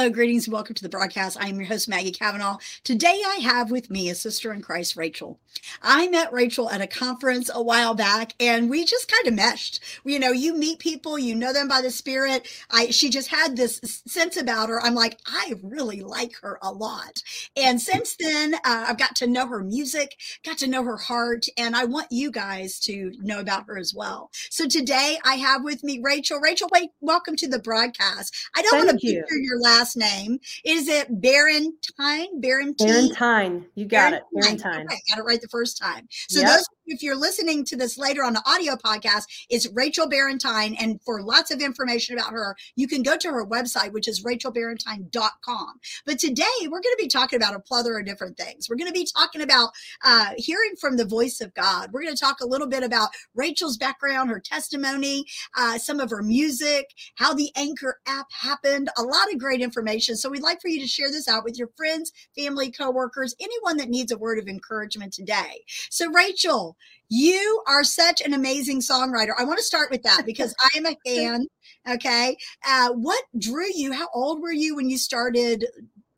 Hello, greetings, and welcome to the broadcast. I am your host, Maggie Kavanaugh. Today, I have with me a sister in Christ, Rachel. I met Rachel at a conference a while back, and we just kind of meshed. You know, you meet people, you know them by the Spirit. I she just had this sense about her. I'm like, I really like her a lot. And since then, uh, I've got to know her music, got to know her heart, and I want you guys to know about her as well. So today, I have with me Rachel. Rachel, wait, welcome to the broadcast. I don't want to you. your last name. Is it Barentine? Barentine? Barentine. You got it. Barentine. Barentine. Okay, got it right the first time. So Yep. those, if you're listening to this later on the audio podcast, it's Rachel Barentine. And for lots of information about her, you can go to her website, which is rachelbarentine.com. But today we're going to be talking about a plethora of different things. We're going to be talking about uh, hearing from the voice of God. We're going to talk a little bit about Rachel's background, her testimony, uh, some of her music, how the Anchor app happened, a lot of great information. So we'd like for you to share this out with your friends, family, coworkers, anyone that needs a word of encouragement today. So, Rachel, you are such an amazing songwriter. I want to start with that because I am a fan. Okay. Uh, what drew you? How old were you when you started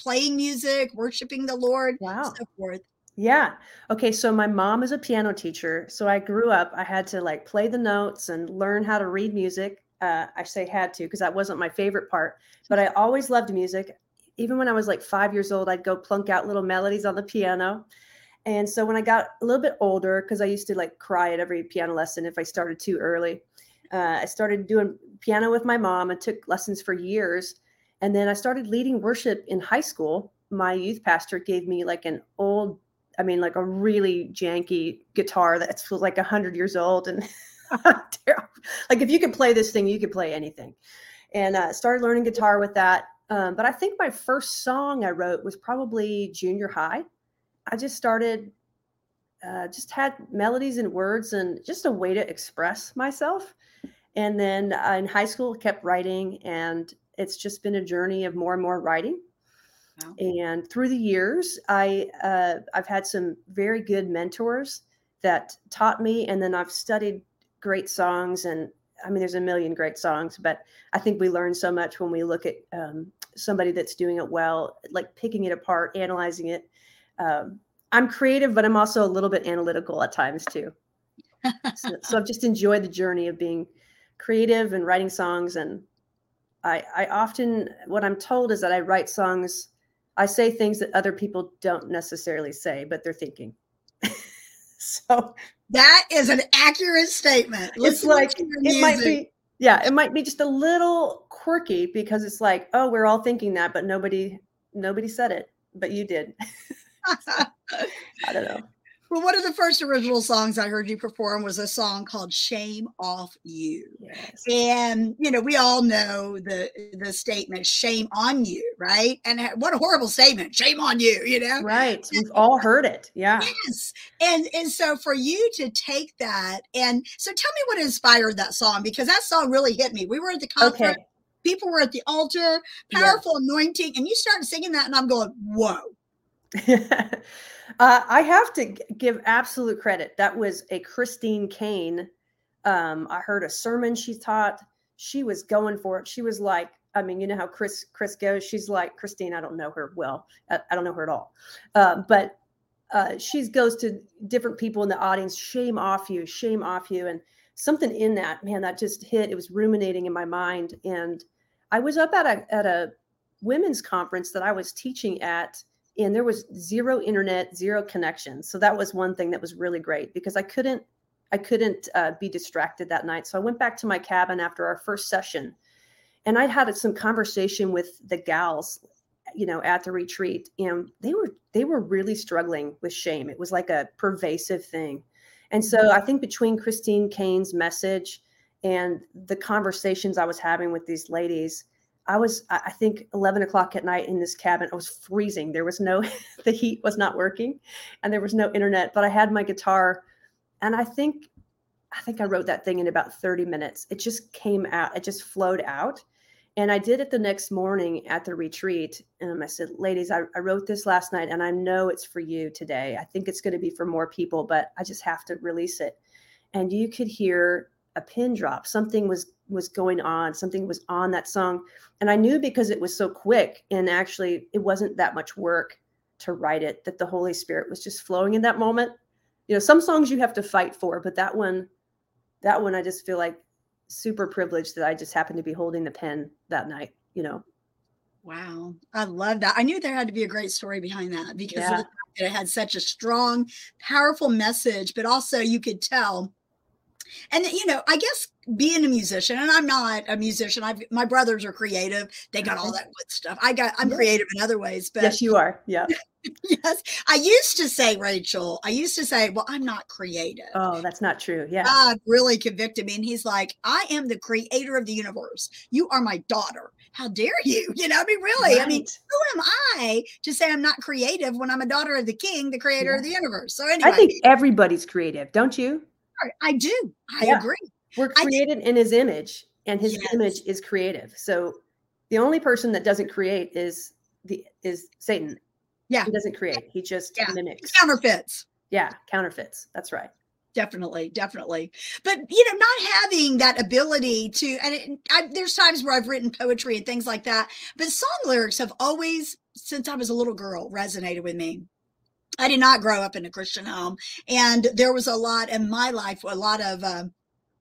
playing music, worshiping the Lord, Wow. so forth? Yeah. Okay. So my mom is a piano teacher. So I grew up, I had to like play the notes and learn how to read music. Uh, I say had to because that wasn't my favorite part, but I always loved music. Even when I was like five years old, I'd go plunk out little melodies on the piano. And so when I got a little bit older, because I used to like cry at every piano lesson if I started too early, uh, I started doing piano with my mom and took lessons for years. And then I started leading worship in high school. My youth pastor gave me like an old, I mean, like a really janky guitar that's like 100 years old. And like if you could play this thing, you could play anything. And uh, started learning guitar with that. Um, but I think my first song I wrote was probably junior high. I just started, uh, just had melodies and words and just a way to express myself. And then uh, in high school, kept writing, and it's just been a journey of more and more writing. Wow. And through the years, I uh, I've had some very good mentors that taught me, and then I've studied great songs. And I mean, there's a million great songs, but I think we learn so much when we look at um, somebody that's doing it well, like picking it apart, analyzing it. Um, I'm creative, but I'm also a little bit analytical at times too. so, so I've just enjoyed the journey of being creative and writing songs. And I, I often, what I'm told is that I write songs, I say things that other people don't necessarily say, but they're thinking. so That is an accurate statement. it's like, it might be, yeah, it might be just a little quirky because it's like, oh, we're all thinking that, but nobody, nobody said it, but you did. I don't know. well, one of the first original songs I heard you perform was a song called "Shame Off You." Yes. And you know, we all know the the statement "Shame on you," right? And what a horrible statement! Shame on you, you know. Right. We've all heard it. Yeah. Yes, and and so for you to take that, and so tell me what inspired that song because that song really hit me. We were at the conference, Okay. people were at the altar, powerful anointing, and you started singing that, and I'm going, "Whoa!" uh, I have to give absolute credit. That was a Christine Caine. Um, I heard a sermon she taught. She was going for it. She was like, I mean, you know how Chris Chris goes. She's like Christine. I don't know her well. I, I don't know her at all. Uh, but uh, she goes to different people in the audience. Shame off you. Shame off you. And something in that man that just hit. It was ruminating in my mind. And I was up at a at a women's conference that I was teaching at and there was zero internet zero connection. So that was one thing that was really great because i couldn't i couldn't uh, be distracted that night. So i went back to my cabin after our first session and i'd had some conversation with the gals you know at the retreat and they were they were really struggling with shame. It was like a pervasive thing. And so i think between christine caine's message and the conversations i was having with these ladies I was, I think, 11 o'clock at night in this cabin. I was freezing. There was no, the heat was not working and there was no internet, but I had my guitar. And I think, I think I wrote that thing in about 30 minutes. It just came out, it just flowed out. And I did it the next morning at the retreat. And I said, ladies, I, I wrote this last night and I know it's for you today. I think it's going to be for more people, but I just have to release it. And you could hear a pin drop. Something was was going on something was on that song and i knew because it was so quick and actually it wasn't that much work to write it that the holy spirit was just flowing in that moment you know some songs you have to fight for but that one that one i just feel like super privileged that i just happened to be holding the pen that night you know Wow. I love that. I knew there had to be a great story behind that because Yeah. it had such a strong, powerful message, but also you could tell. And you know, I guess being a musician, and I'm not a musician. I've my brothers are creative. They got all mm-hmm. that good stuff. I got I'm Yeah. creative in other ways, but yes you are yeah yes, I used to say, Rachel, I used to say, well, I'm not creative. oh that's not true yeah God really convicted me. And he's like, I am the creator of the universe. You are my daughter. How dare you? You know, I mean, really, I mean, who am I to say I'm not creative when I'm a daughter of the king, the creator of the universe? So anyway, i think everybody's creative don't you I do. I Yeah. agree. we're created in his image and his Yes. image is creative so the only person that doesn't create is the is satan Yeah. he doesn't create he just Yeah. mimics Counterfeits. yeah counterfeits that's right Definitely, definitely. But you know, not having that ability to, and it, I, there's times where I've written poetry and things like that, but song lyrics have always, since I was a little girl, resonated with me. I did not grow up in a Christian home, and there was a lot in my life, a lot of um,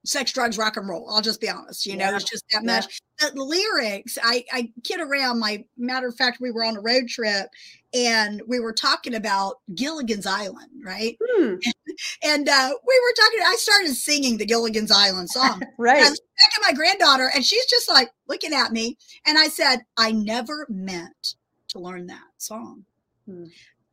sex, drugs, rock and roll. I'll just be honest, you know, it's just that Yeah. much. But lyrics, I, I kid around. My matter of fact, we were on a road trip, and we were talking about Gilligan's Island, right? Hmm, And uh, we were talking. I started singing the Gilligan's Island song. right I was back at my granddaughter, and she's just like looking at me. And I said, I never meant to learn that song.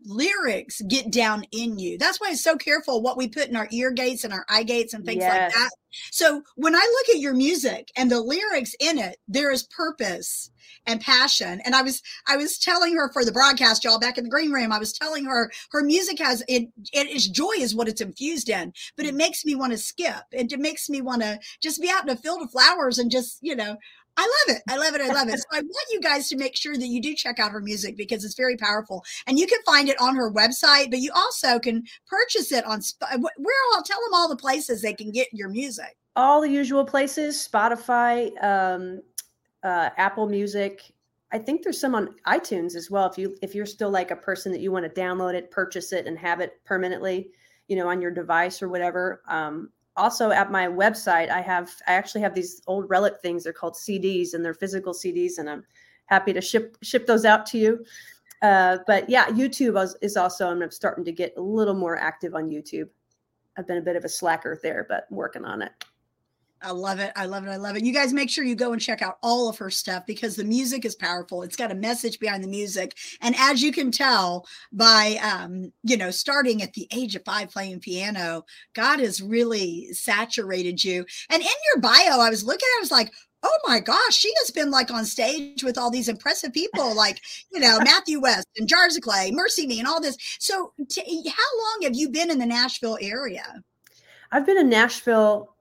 Lyrics get down in you. That's why it's so careful what we put in our ear gates and our eye gates and things like that. So when I look at your music and the lyrics in it, there is purpose and passion. And I was I was telling her for the broadcast, y'all, back in the green room, I was telling her her music has it, it is joy is what it's infused in, but it makes me want to skip. and It makes me want to just be out in a field of flowers and just, you know, I love it. I love it. I love it. So I want you guys to make sure that you do check out her music because it's very powerful. And you can find it on her website, but you also can purchase it on where all tell them all the places they can get your music. all the usual places spotify um, uh, apple music i think there's some on itunes as well if you if you're still like a person that you want to download it purchase it and have it permanently you know on your device or whatever um, also at my website i have i actually have these old relic things. They're called cds and they're physical cds and i'm happy to ship ship those out to you. Uh, but yeah youtube is, also i'm starting to get a little more active on youtube. I've been a bit of a slacker there but working on it I love it. I love it. I love it. You guys make sure you go and check out all of her stuff because the music is powerful. It's got a message behind the music. And as you can tell by um, you know, starting at the age of 5 playing piano, God has really saturated you. And in your bio, I was looking I was like, "Oh my gosh, she has been like on stage with all these impressive people like, you know, Matthew West and Jars of Clay, Mercy Me and all this." So, t- how long have you been in the Nashville area? I've been in Nashville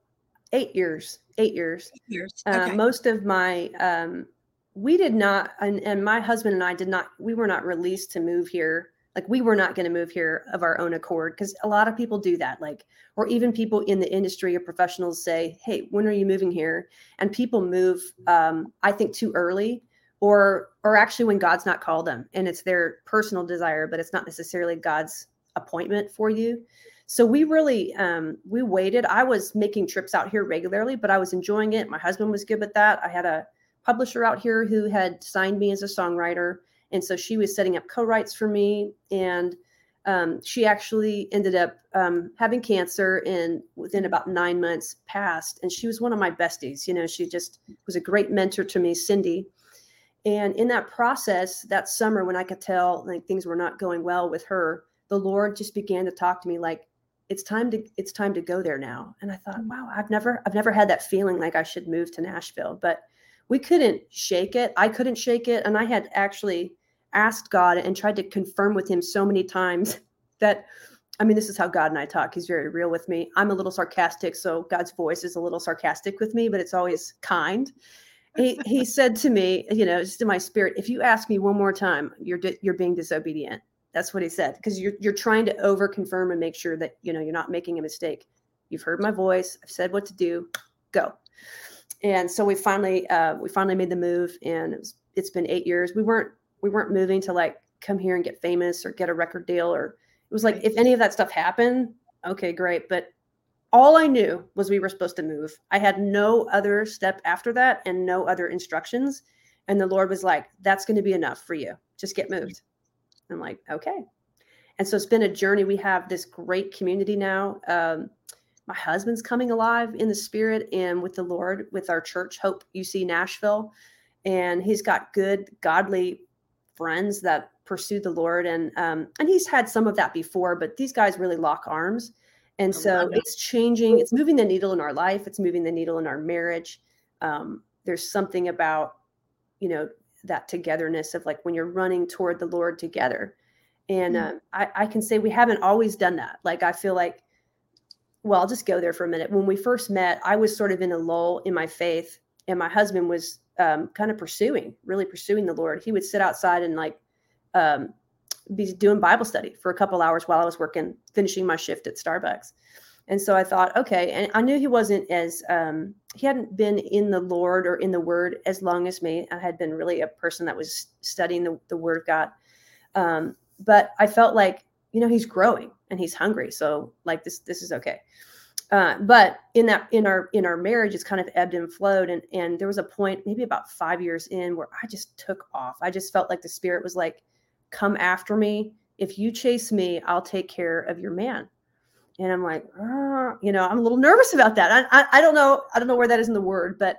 eight years. Eight years. eight Years. Uh, Okay. Most of my, um, we did not, and, and my husband and I did not. We were not released to move here. Like we were not going to move here of our own accord because a lot of people do that. Like, or even people in the industry or professionals say, "Hey, when are you moving here?" And people move, um, I think, too early, or or actually when God's not called them, and it's their personal desire, but it's not necessarily God's appointment for you. So we really um, we waited. I was making trips out here regularly, but I was enjoying it. My husband was good with that. I had a publisher out here who had signed me as a songwriter, and so she was setting up co-writes for me. And um, she actually ended up um, having cancer, and within about nine months passed. And she was one of my besties. You know, she just was a great mentor to me, Cindy. And in that process, that summer when I could tell like things were not going well with her, the Lord just began to talk to me like it's time to it's time to go there now. And i thought mm. wow i've never i've never had that feeling like i should move to nashville but we couldn't shake it. I couldn't shake it. And i had actually asked god and tried to confirm with him so many times that i mean this is how god and i talk. He's very real with me. I'm a little sarcastic so god's voice is a little sarcastic with me but it's always kind. He, he said to me you know just in my spirit if you ask me one more time you're di- you're being disobedient that's what he said because you're you're trying to over confirm and make sure that you know you're not making a mistake. You've heard my voice. I've said what to do. Go. and so we finally uh, we finally made the move, and it was, it's been eight years. We weren't we weren't moving to like come here and get famous or get a record deal or it was like if any of that stuff happened, okay, great. But all I knew was we were supposed to move. I had no other step after that and no other instructions. And the Lord was like, that's going to be enough for you. Just get moved. I'm like, okay. And so it's been a journey. We have this great community now. Um, my husband's coming alive in the spirit and with the Lord, with our church, Hope UC Nashville. And he's got good, godly friends that pursue the Lord. And um, and he's had some of that before, but these guys really lock arms. And so it's changing, it's moving the needle in our life, it's moving the needle in our marriage. Um, there's something about, you know, that togetherness of like when you're running toward the Lord together. And mm-hmm. uh, I, I can say we haven't always done that. Like I feel like, well, I'll just go there for a minute. When we first met, I was sort of in a lull in my faith, and my husband was um, kind of pursuing, really pursuing the Lord. He would sit outside and like um, be doing Bible study for a couple hours while I was working, finishing my shift at Starbucks. And so I thought, okay. And I knew he wasn't as, um, he hadn't been in the Lord or in the Word as long as me. I had been really a person that was studying the, the Word of God. Um, but I felt like, you know, he's growing and he's hungry. So like this, this is okay. Uh, but in that in our in our marriage it's kind of ebbed and flowed and and there was a point maybe about five years in where i just took off i just felt like the spirit was like come after me. If you chase me, I'll take care of your man. And I'm like, you know, I'm a little nervous about that. I, I, I don't know. I don't know where that is in the word, but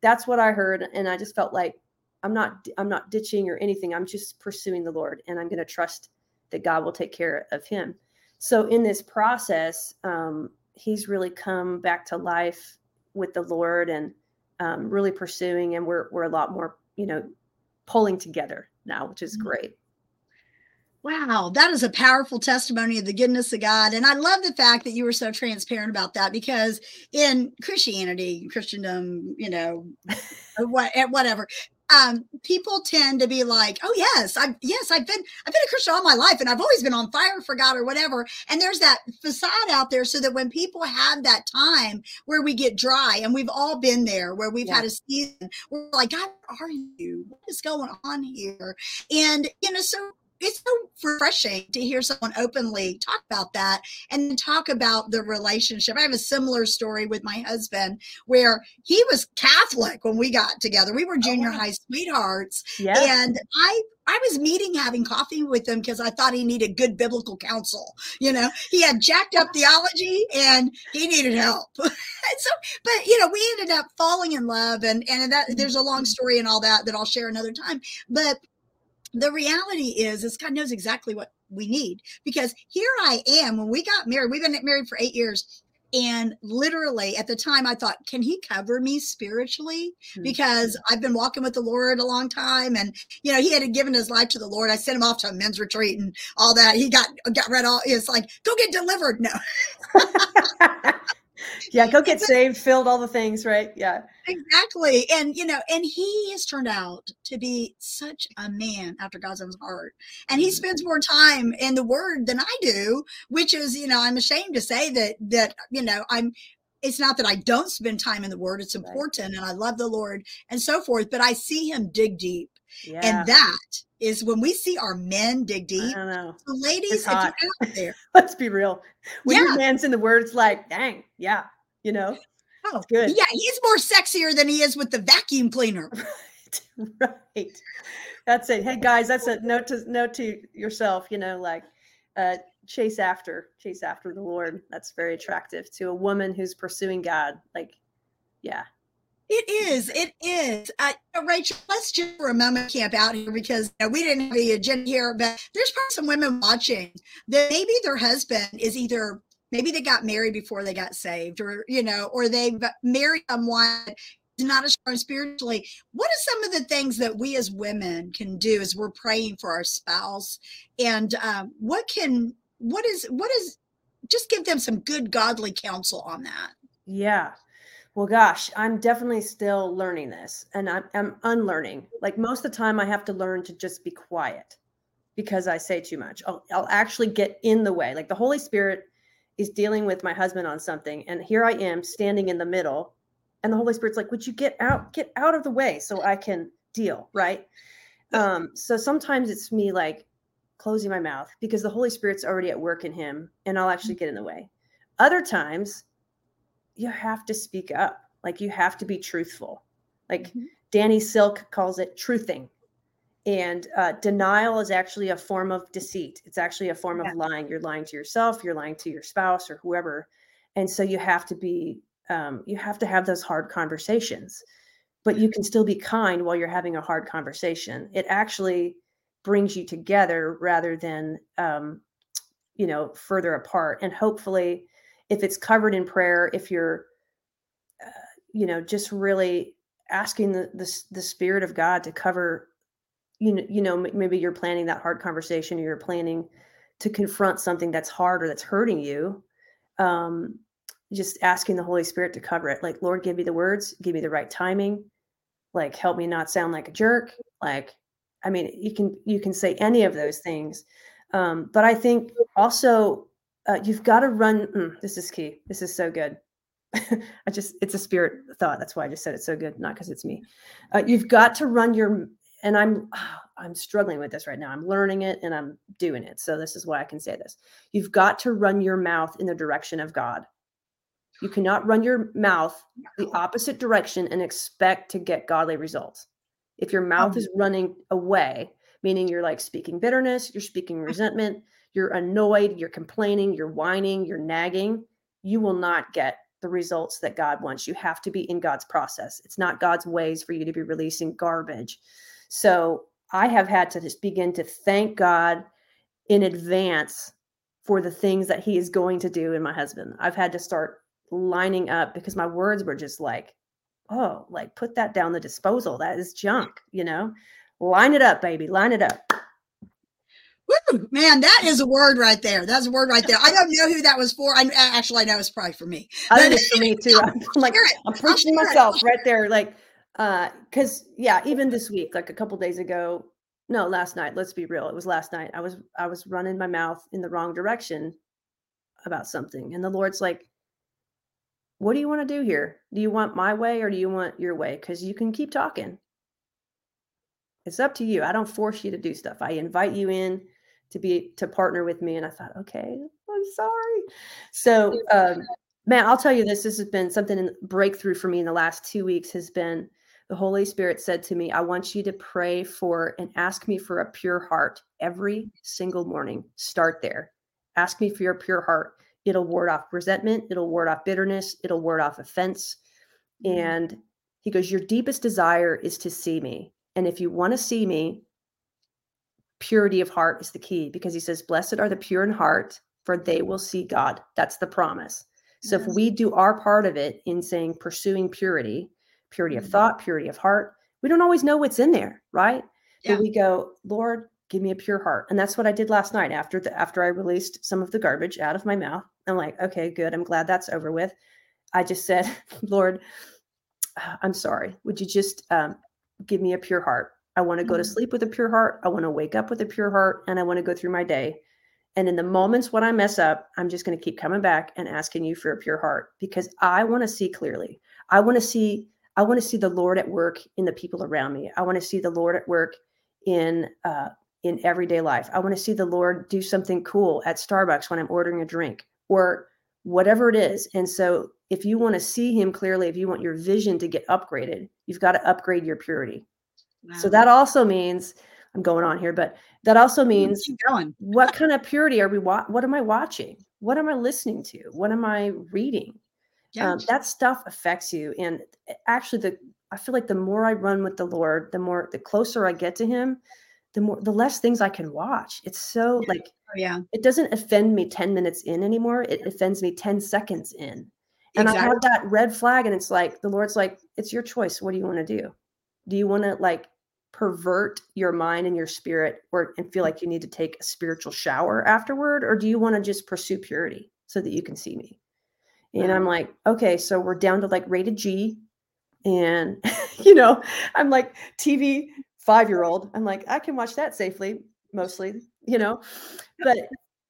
that's what I heard. And I just felt like I'm not, I'm not ditching or anything. I'm just pursuing the Lord and I'm going to trust that God will take care of him. So in this process, um, he's really come back to life with the Lord and um, really pursuing, and we're we're a lot more, you know, pulling together now, which is mm-hmm. great. Wow, that is a powerful testimony of the goodness of God. And I love the fact that you were so transparent about that because in Christianity, Christendom, you know, what, eh, whatever, um, people tend to be like, "Oh yes, I've yes, I've been I've been a Christian all my life, and I've always been on fire for God or whatever." And there's that facade out there, so that when people have that time where we get dry, and we've all been there, where we've yeah. had a season, we're like, "God, are you? What is going on here?" And you know, so it's so refreshing to hear someone openly talk about that and talk about the relationship. I have a similar story with my husband where he was Catholic when we got together. We were oh, junior oh, high sweethearts. Yeah. And I I was meeting having coffee with him because I thought he needed good biblical counsel. You know, he had jacked up theology and he needed help. so, but you know, we ended up falling in love and and that there's a long mm-hmm. story and all that that I'll share another time. But the reality is is god knows exactly what we need because here i am when we got married we've been married for eight years and literally at the time i thought can he cover me spiritually? Hmm. because i've been walking with the lord a long time and you know he had given his life to the lord. I sent him off to a men's retreat and all that. He got got rid of it's like go get delivered. No yeah, go get saved, filled all the things, right? Yeah. Exactly. And you know, and he has turned out to be such a man after God's own heart. And he mm-hmm. spends more time in the word than I do, which is, you know, I'm ashamed to say that that, you know, I'm it's not that I don't spend time in the word, it's important right. and I love the Lord and so forth, but I see him dig deep. Yeah. And that is when we see our men dig deep. I know. So ladies, if you're out there, let's be real. When yeah. your man's in the words, like, dang, yeah, you know. Oh, good. Yeah, he's more sexier than he is with the vacuum cleaner. right. right. That's it. Hey guys, that's a note to note to yourself, you know, like uh chase after, chase after the Lord. That's very attractive to a woman who's pursuing God. Like, yeah, it is. It is. Uh, Rachel, let's just for a moment camp out here because you know, we didn't have the agenda here, but there's probably some women watching that maybe their husband is either maybe they got married before they got saved, or you know, or they married someone not as strong spiritually. What are some of the things that we as women can do as we're praying for our spouse, and um, what can what is what is just give them some good godly counsel on that? Yeah. Well, gosh, I'm definitely still learning this and I'm, I'm, unlearning. Like most of the time, I have to learn to just be quiet because I say too much. I'll, I'll actually get in the way. Like the Holy Spirit is dealing with my husband on something. And here I am standing in the middle and the Holy Spirit's like, would you get out, get out of the way so I can deal, right? Um, so sometimes it's me like closing my mouth because the Holy Spirit's already at work in him and I'll actually get in the way. Other times you have to speak up. Like you have to be truthful. Like mm-hmm. Danny Silk calls it truthing. And uh, denial is actually a form of deceit. It's actually a form yeah. of lying. You're lying to yourself, you're lying to your spouse or whoever. And so you have to be, um, you have to have those hard conversations, but you can still be kind while you're having a hard conversation. It actually brings you together rather than, um, you know, further apart. And hopefully, if it's covered in prayer, if you're, uh, you know, just really asking the, the the spirit of God to cover you know, you know, maybe you're planning that hard conversation or you're planning to confront something that's hard or that's hurting you. Um, just asking the Holy Spirit to cover it. Like, Lord, give me the words, give me the right timing. Like, help me not sound like a jerk. Like, I mean, you can you can say any of those things, um, but I think also uh, you've got to run. Mm, this is key. This is so good. I just it's a spirit thought. That's why I just said it's so good, not because it's me. Uh, you've got to run your and I'm I'm struggling with this right now. I'm learning it and I'm doing it. So this is why I can say this. You've got to run your mouth in the direction of God. You cannot run your mouth the opposite direction and expect to get godly results. If your mouth is mm-hmm. running away, meaning you're like speaking bitterness, you're speaking resentment, you're annoyed, you're complaining, you're whining, you're nagging, you will not get the results that God wants. You have to be in God's process. It's not God's ways for you to be releasing garbage. So I have had to just begin to thank God in advance for the things that He is going to do in my husband. I've had to start lining up because my words were just like, oh, like put that down the disposal. That is junk, you know? Line it up, baby. Line it up. Woo, man, that is a word right there. That's a word right there. I don't know who that was for. I actually I know it's probably for me. I think it's for me too. I'm like I'm preaching myself right there. Like uh because yeah even this week like a couple days ago no last night let's be real it was last night i was i was running my mouth in the wrong direction about something and the lord's like what do you want to do here do you want my way or do you want your way because you can keep talking it's up to you i don't force you to do stuff i invite you in to be to partner with me and i thought okay i'm sorry so um man i'll tell you this this has been something in breakthrough for me in the last two weeks has been the Holy Spirit said to me, I want you to pray for and ask me for a pure heart every single morning. Start there. Ask me for your pure heart. It'll ward off resentment, it'll ward off bitterness, it'll ward off offense. Mm-hmm. And he goes, Your deepest desire is to see me. And if you want to see me, purity of heart is the key because he says, Blessed are the pure in heart, for they will see God. That's the promise. So yes. if we do our part of it in saying pursuing purity, purity of mm-hmm. thought, purity of heart. We don't always know what's in there, right? Yeah. But we go, Lord, give me a pure heart. And that's what I did last night after the after I released some of the garbage out of my mouth. I'm like, okay, good. I'm glad that's over with. I just said, Lord, I'm sorry. Would you just um, give me a pure heart? I want to go to mm-hmm. sleep with a pure heart. I want to wake up with a pure heart, and I want to go through my day. And in the moments when I mess up, I'm just going to keep coming back and asking you for a pure heart because I want to see clearly. I want to see I want to see the Lord at work in the people around me. I want to see the Lord at work in uh, in everyday life. I want to see the Lord do something cool at Starbucks when I'm ordering a drink or whatever it is. And so, if you want to see Him clearly, if you want your vision to get upgraded, you've got to upgrade your purity. Wow. So that also means I'm going on here, but that also means what kind of purity are we? Wa- what am I watching? What am I listening to? What am I reading? Yeah. Um, that stuff affects you. And eh, actually, the I feel like the more I run with the Lord, the more the closer I get to Him, the more the less things I can watch. It's so yeah. like oh, yeah, it doesn't offend me 10 minutes in anymore. It offends me 10 seconds in. And exactly. I have that red flag, and it's like the Lord's like, it's your choice. What do you want to do? Do you want to like pervert your mind and your spirit or and feel mm. like you need to take a spiritual shower afterward? Or do you want to just pursue purity so that you can see me? And I'm like, okay, so we're down to like rated G. And, you know, I'm like, TV five year old. I'm like, I can watch that safely, mostly, you know, but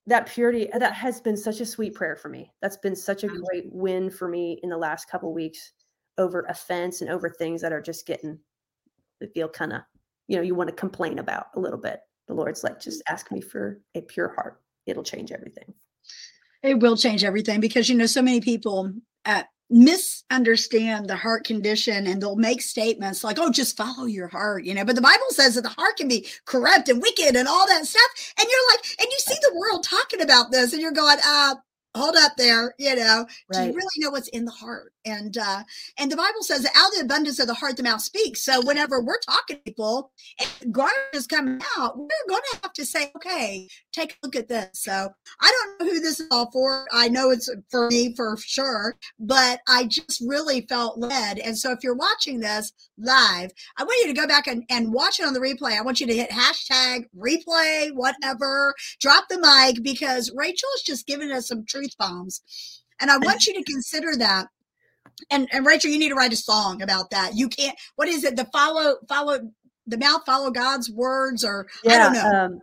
that purity, uh, that has been such a sweet prayer for me. That's been such a mm. great win for me in the last couple weeks. over offense and over things that are just getting feel kind of you know you want to complain about a little bit the lord's like just ask me for a pure heart it'll change everything it will change everything because you know so many people uh, misunderstand the heart condition and they'll make statements like, oh, just follow your heart, you know. But the Bible says that the heart can be corrupt and wicked and all that stuff. And you're like, and you see the world talking about this and you're going, uh, hold up there you know right. do you really know what's in the heart. And uh and the bible says that out of the abundance of the heart the mouth speaks. So whenever we're talking to people and garbage is coming out we're going to have to say okay take a look at this. So i don't know who this is all for. I know it's for me for sure but i just really felt led. And so if you're watching this live i want you to go back and, and watch it on the replay. I want you to hit hashtag replay whatever. Drop the mic because rachel is just giving us some truth bombs and i want you to consider that and and Rachel, you need to write a song about that. You can't. What is it? The follow follow the mouth follow God's words, or yeah, I don't know. Um,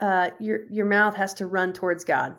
uh, your your mouth has to run towards God.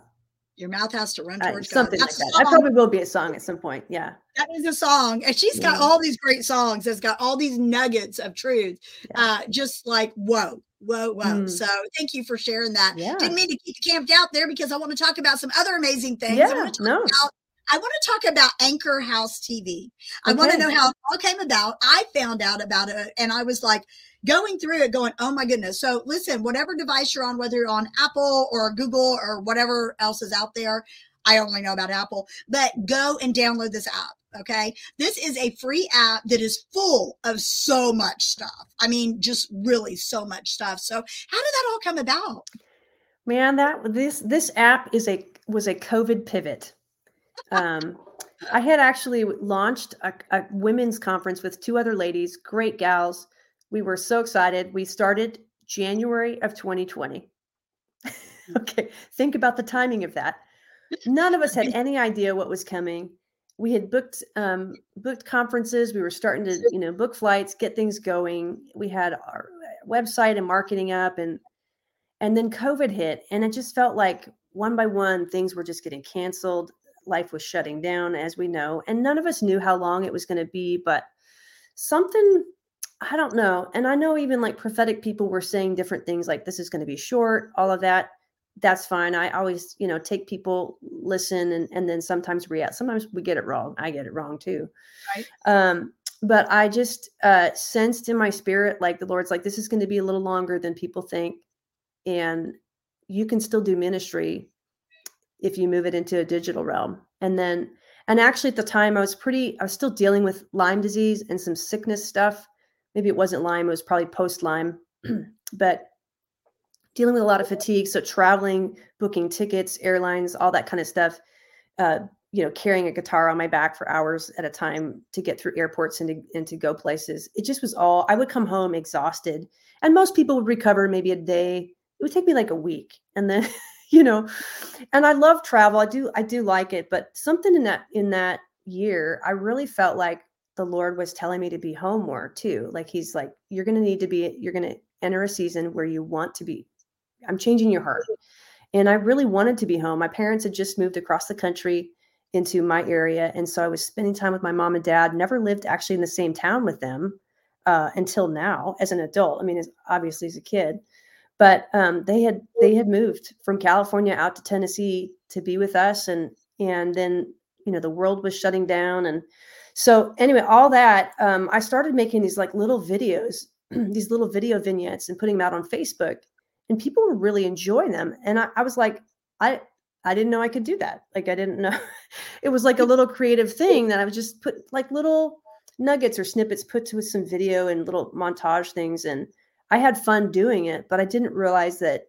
Your mouth has to run uh, towards uh, something God. like that. I probably will be a song at some point. Yeah, that is a song, and she's got all these great songs. That's got all these nuggets of truth. Yeah. Uh, just like whoa, whoa, whoa. Mm. So thank you for sharing that. Yeah. Didn't mean to keep you camped out there because I want to talk about some other amazing things. Yeah, no. About I want to talk about Anchor House TV. I okay. want to know how it all came about. I found out about it and I was like going through it going, oh my goodness. So listen, whatever device you're on, whether you're on Apple or Google or whatever else is out there, I only know about Apple, but go and download this app. Okay. This is a free app that is full of so much stuff. I mean, just really so much stuff. So how did that all come about? Man, that this this app is a was a COVID pivot. Um, I had actually launched a, a, women's conference with two other ladies, great gals. We were so excited. We started January of 2020. okay, think about the timing of that. None of us had any idea what was coming. We had booked um, booked conferences. We were starting to, you know, book flights, get things going. We had our website and marketing up, and and then COVID hit, and it just felt like one by one things were just getting canceled life was shutting down, as we know, and none of us knew how long it was going to be, but something I don't know. And I know even like prophetic people were saying different things like this is going to be short, all of that. That's fine. I always, you know, take people, listen, and, and then sometimes react. Sometimes we get it wrong. I get it wrong too. Right. Um, but I just uh, sensed in my spirit, like the Lord's like, this is going to be a little longer than people think. And you can still do ministry if you move it into a digital realm. And then, and actually at the time, I was pretty, I was still dealing with Lyme disease and some sickness stuff. Maybe it wasn't Lyme, it was probably post Lyme, but dealing with a lot of fatigue. So traveling, booking tickets, airlines, all that kind of stuff. Uh, you know, carrying a guitar on my back for hours at a time to get through airports and to, and to go places. It just was all, I would come home exhausted. And most people would recover maybe a day. It would take me like a week. And then you know and i love travel i do i do like it but something in that in that year i really felt like the lord was telling me to be home more too like he's like you're going to need to be you're going to enter a season where you want to be i'm changing your heart. And i really wanted to be home. My parents had just moved across the country into my area and so i was spending time with my mom and dad. Never lived actually in the same town with them uh, until now as an adult. I mean as, obviously as a kid. But um, they had they had moved from California out to Tennessee to be with us, and and then you know the world was shutting down, and so anyway, all that um, I started making these like little videos, these little video vignettes, and putting them out on Facebook, and people were really enjoying them, and I, I was like, I I didn't know I could do that. Like I didn't know it was like a little creative thing that I would just put like little nuggets or snippets put to some video and little montage things and I had fun doing it, but I didn't realize that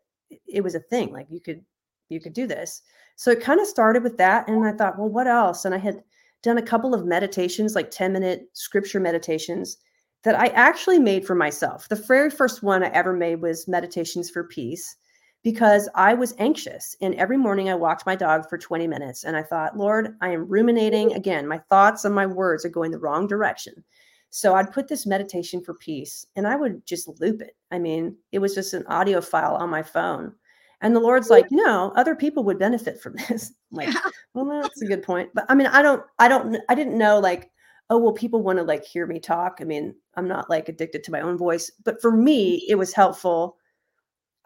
it was a thing. Like you could you could do this. So it kind of started with that. And I thought, well, what else? And I had done a couple of meditations, like 10 minute scripture meditations that I actually made for myself. The very first one I ever made was Meditations for Peace because I was anxious. And every morning I walked my dog for 20 minutes and I thought, Lord, I am ruminating again. My thoughts and my words are going the wrong direction. So I'd put this meditation for peace and I would just loop it. I mean, it was just an audio file on my phone. And the Lord's like, you know, other people would benefit from this. I'm like, well, that's a good point. But I mean, I don't, I don't, I didn't know like oh well people want to like hear me talk. I mean i'm not like addicted to my own voice but for mm-hmm. me it was helpful.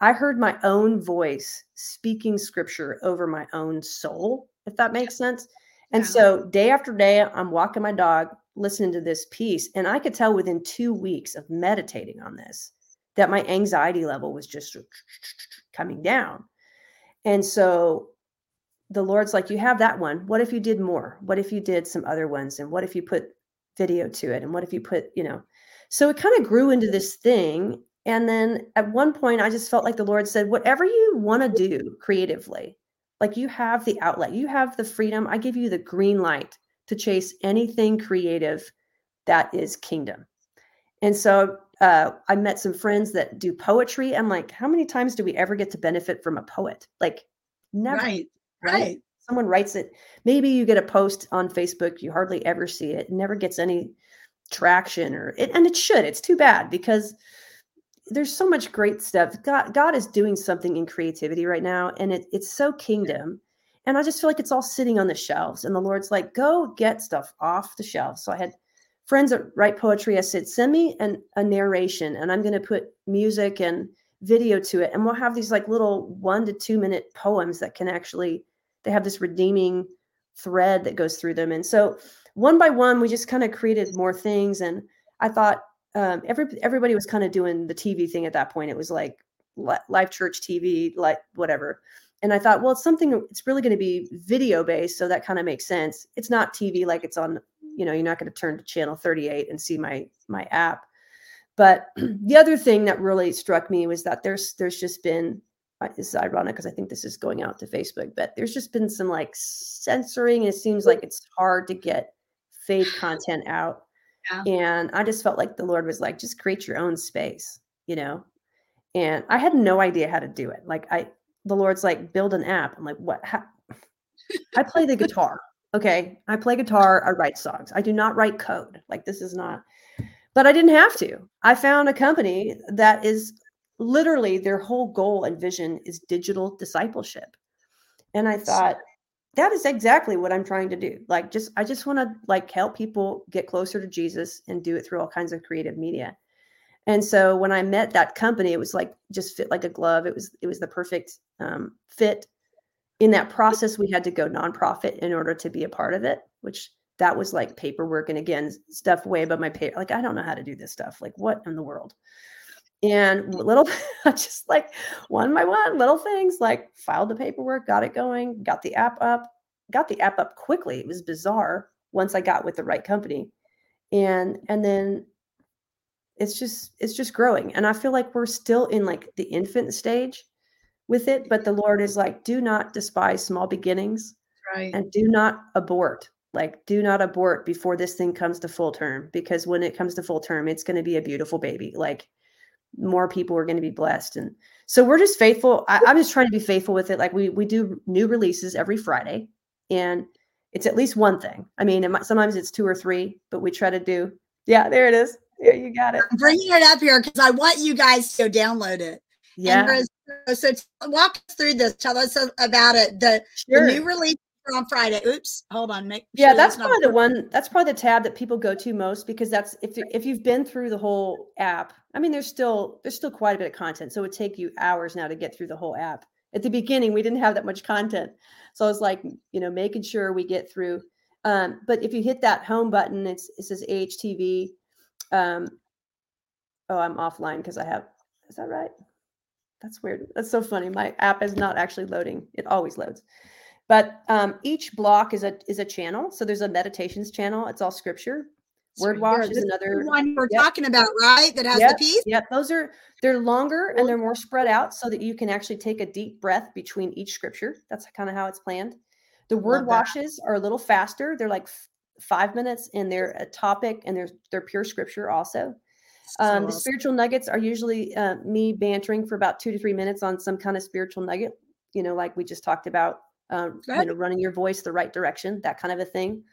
I heard my own voice speaking scripture over my own soul if that makes sense and Yeah. so day after day i'm walking my dog listening to this piece and i could tell within two weeks of meditating on this that my anxiety level was just uh, coming down and so the Lord's like, you have that one. What if you did more? What if you did some other ones? And what if you put video to it? And what if you put, you know? So it kind of grew into this thing. And then at one point, I just felt like the Lord said, whatever you want to do creatively, like you have the outlet, you have the freedom. I give you the green light to chase anything creative that is kingdom. And so uh, I met some friends that do poetry. I'm like, how many times do we ever get to benefit from a poet? Like, never Right. Right? Right. Someone writes it. Maybe you get a post on Facebook, you hardly ever see it. It never gets any traction or it, and it should. It's too bad because there's so much great stuff. God, God is doing something in creativity right now, and it, it's so kingdom. And I just feel like it's all sitting on the shelves. And the Lord's like, go get stuff off the shelves. So I had friends that write poetry. I said, send me an, a narration, and I'm going to put music and video to it and we'll have these like little one to two minute poems that can actually they have this redeeming thread that goes through them. And so one by one we just kind of created more things and i thought um, every everybody was kind of doing the tv thing at that point. It was like li- live church tv like whatever. And i thought well it's something it's really going to be video based so that kind of makes sense. It's not tv like it's on you know you're not going to turn to channel 38 and see my my app. But the other thing that really struck me was that there's there's just been uh, it's ironic because I think this is going out to Facebook, but there's just been some like censoring, it seems like it's hard to get fake content out. Yeah. And I just felt like the Lord was like, just create your own space, you know. And I had no idea how to do it. Like I, the Lord's like, build an app. I'm like, what? How? I play the guitar. Okay, I play guitar. I write songs. I do not write code. Like this is not but I didn't have to. I found a company that is literally their whole goal and vision is digital discipleship. And I thought that is exactly what I'm trying to do. Like just I just want to like help people get closer to Jesus and do it through all kinds of creative media. And so when I met that company, it was like just fit like a glove. It was it was the perfect um, fit. In that process, we had to go nonprofit in order to be a part of it, which that was like paperwork and again stuff way above my pay like i don't know how to do this stuff like what in the world and little just like one by one little things like filed the paperwork got it going got the app up got the app up quickly. It was bizarre once i got with the right company. And and then it's just it's just growing and i feel like we're still in like the infant stage with it but the lord is like do not despise small beginnings Right. and do not abort like do not abort before this thing comes to full term because when it comes to full term it's going to be a beautiful baby. Like more people are going to be blessed and so we're just faithful I, i'm just trying to be faithful with it like we we do new releases every friday and it's at least one thing i mean it might, sometimes it's two or three but we try to do yeah there it is yeah you got it I'm bringing it up here because I want you guys to download it. yeah And so walk us through this. Tell us about it. The, sure. the new release on Friday. Oops, hold on. Make yeah sure that's not- probably the one that's probably the tab that people go to most because that's if if you've been through the whole app i mean there's still there's still quite a bit of content so it would take you hours now to get through the whole app at the beginning we didn't have that much content so it's like you know making sure we get through um, but if you hit that home button it's it says ahtv um, oh i'm offline because i have is that right that's weird that's so funny my app is not actually loading it always loads but um, each block is a is a channel. So there's a meditations channel. It's all scripture. Word wash is another. one we're Yep. talking about, right? That has Yep, the piece. Yep, those are they're longer and they're more spread out so that you can actually take a deep breath between each scripture. That's kind of how it's planned. The word washes are a little faster. They're like f- five minutes and they're a topic and they're they're pure scripture also. Um, the spiritual nuggets are usually uh, me bantering for about two to three minutes on some kind of spiritual nugget. You know, like we just talked about, um, you know, running your voice the right direction, that kind of a thing.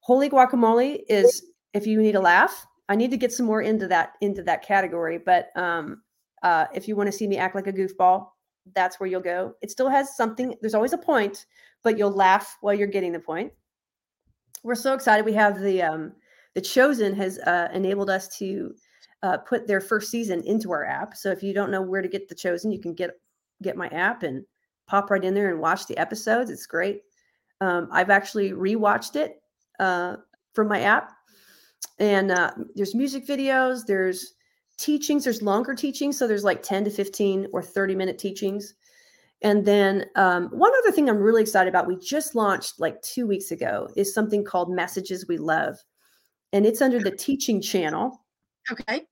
Holy guacamole is if you need a laugh. I need to get some more into that into that category, but um, uh, if you want to see me act like a goofball, that's where you'll go. It still has something. There's always a point, but you'll laugh while you're getting the point. We're so excited. We have the um, The Chosen has uh, enabled us to uh, put their first season into our app. So if you don't know where to get The Chosen, you can get get my app and pop right in there and watch the episodes. It's great. Um, I've actually rewatched it uh, from my app, and uh, there's music videos. There's teachings. There's longer teachings. So there's like 10 to 15 or 30 minute teachings. And then um, one other thing I'm really excited about, we just launched like two weeks ago, is something called Messages We Love. And it's under the teaching channel. Okay.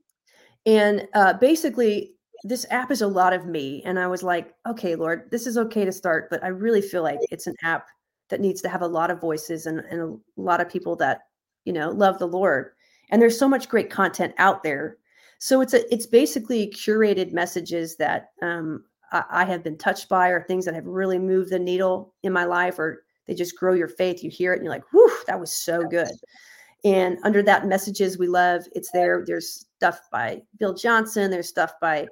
And uh, basically, this app is a lot of me. And I was like, okay, Lord, this is okay to start, but I really feel like it's an app that needs to have a lot of voices and, and a lot of people that, you know, love the Lord. And there's so much great content out there. So it's a it's basically curated messages that um, I, I have been touched by or things that have really moved the needle in my life or they just grow your faith. You hear it and you're like, whew, that was so good. And under that messages we love, it's there. There's stuff by Bill Johnson. There's stuff by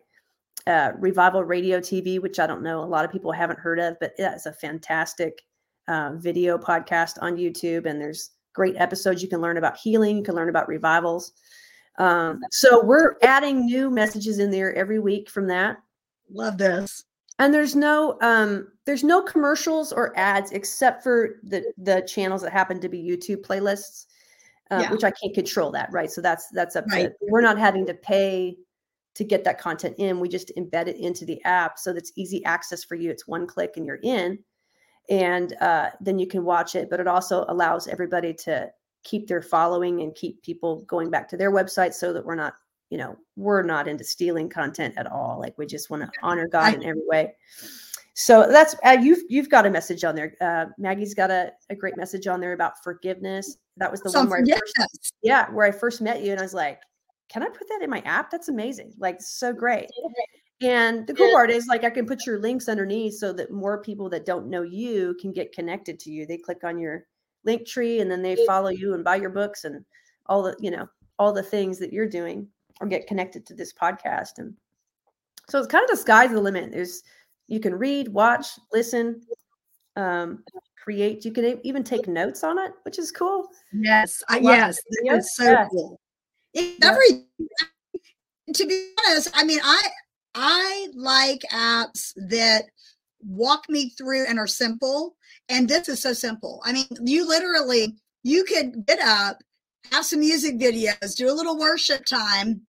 uh, Revival Radio TV, which I don't know a lot of people haven't heard of, but it's a fantastic uh, video podcast on YouTube. And there's great episodes you can learn about healing. You can learn about revivals. Um, so we're adding new messages in there every week from that. Love this. And there's no um, there's no commercials or ads except for the the channels that happen to be YouTube playlists, uh, yeah. which I can't control that, right? So that's that's up right. to we're not having to pay to get that content in. We just embed it into the app so that's easy access for you. It's one click and you're in, and uh, then you can watch it. But it also allows everybody to keep their following and keep people going back to their website so that we're not you know we're not into stealing content at all like we just want to honor god in every way so that's uh, you've you've got a message on there uh, maggie's got a, a great message on there about forgiveness that was the one where I first, yeah where i first met you and i was like can i put that in my app? That's amazing like so great. And the cool part is like i can put your links underneath so that more people that don't know you can get connected to you. They click on your link tree and then they follow you and buy your books and all the you know all the things that you're doing or get connected to this podcast and so it's kind of the sky's the limit. There's you can read watch listen um create you can even take notes on it which is cool. Yes I, yes it's so yes. cool it's every to be honest i mean i i like apps that walk me through and are simple and this is so simple. I mean, you literally you could get up, have some music videos, do a little worship time,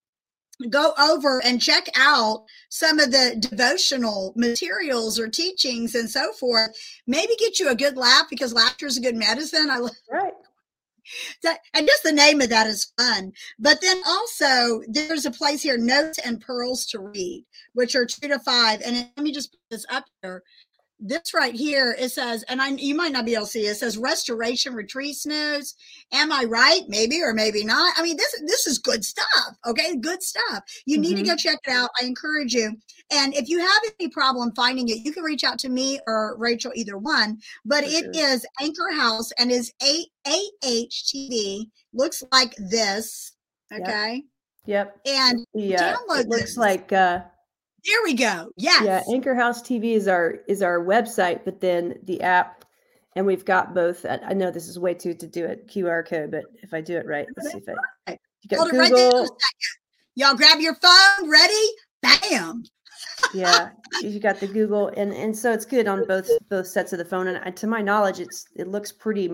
go over and check out some of the devotional materials or teachings and so forth. Maybe get you a good laugh because laughter is a good medicine. I love right. That, and just the name of that is fun. But then also there's a place here, notes and pearls to read, which are two to five. And let me just put this up here this right here it says and i you might not be able to see it, it says restoration retreat snooze am i right maybe or maybe not i mean this this is good stuff okay good stuff you mm-hmm. need to go mm-hmm. check it out i encourage you and if you have any problem finding it you can reach out to me or rachel either one but it is anchor house and is a ahtv looks like this okay yep, yep. and yeah it looks this. like uh there we go. Yes. Yeah, Anchor House TV is our is our website, but then the app, and we've got both. I know this is way too to do it QR code, but if I do it right, let's see if I. You got Hold Google. It right Y'all grab your phone. Ready? Bam. Yeah, you got the Google, and and so it's good on both both sets of the phone. And to my knowledge, it's it looks pretty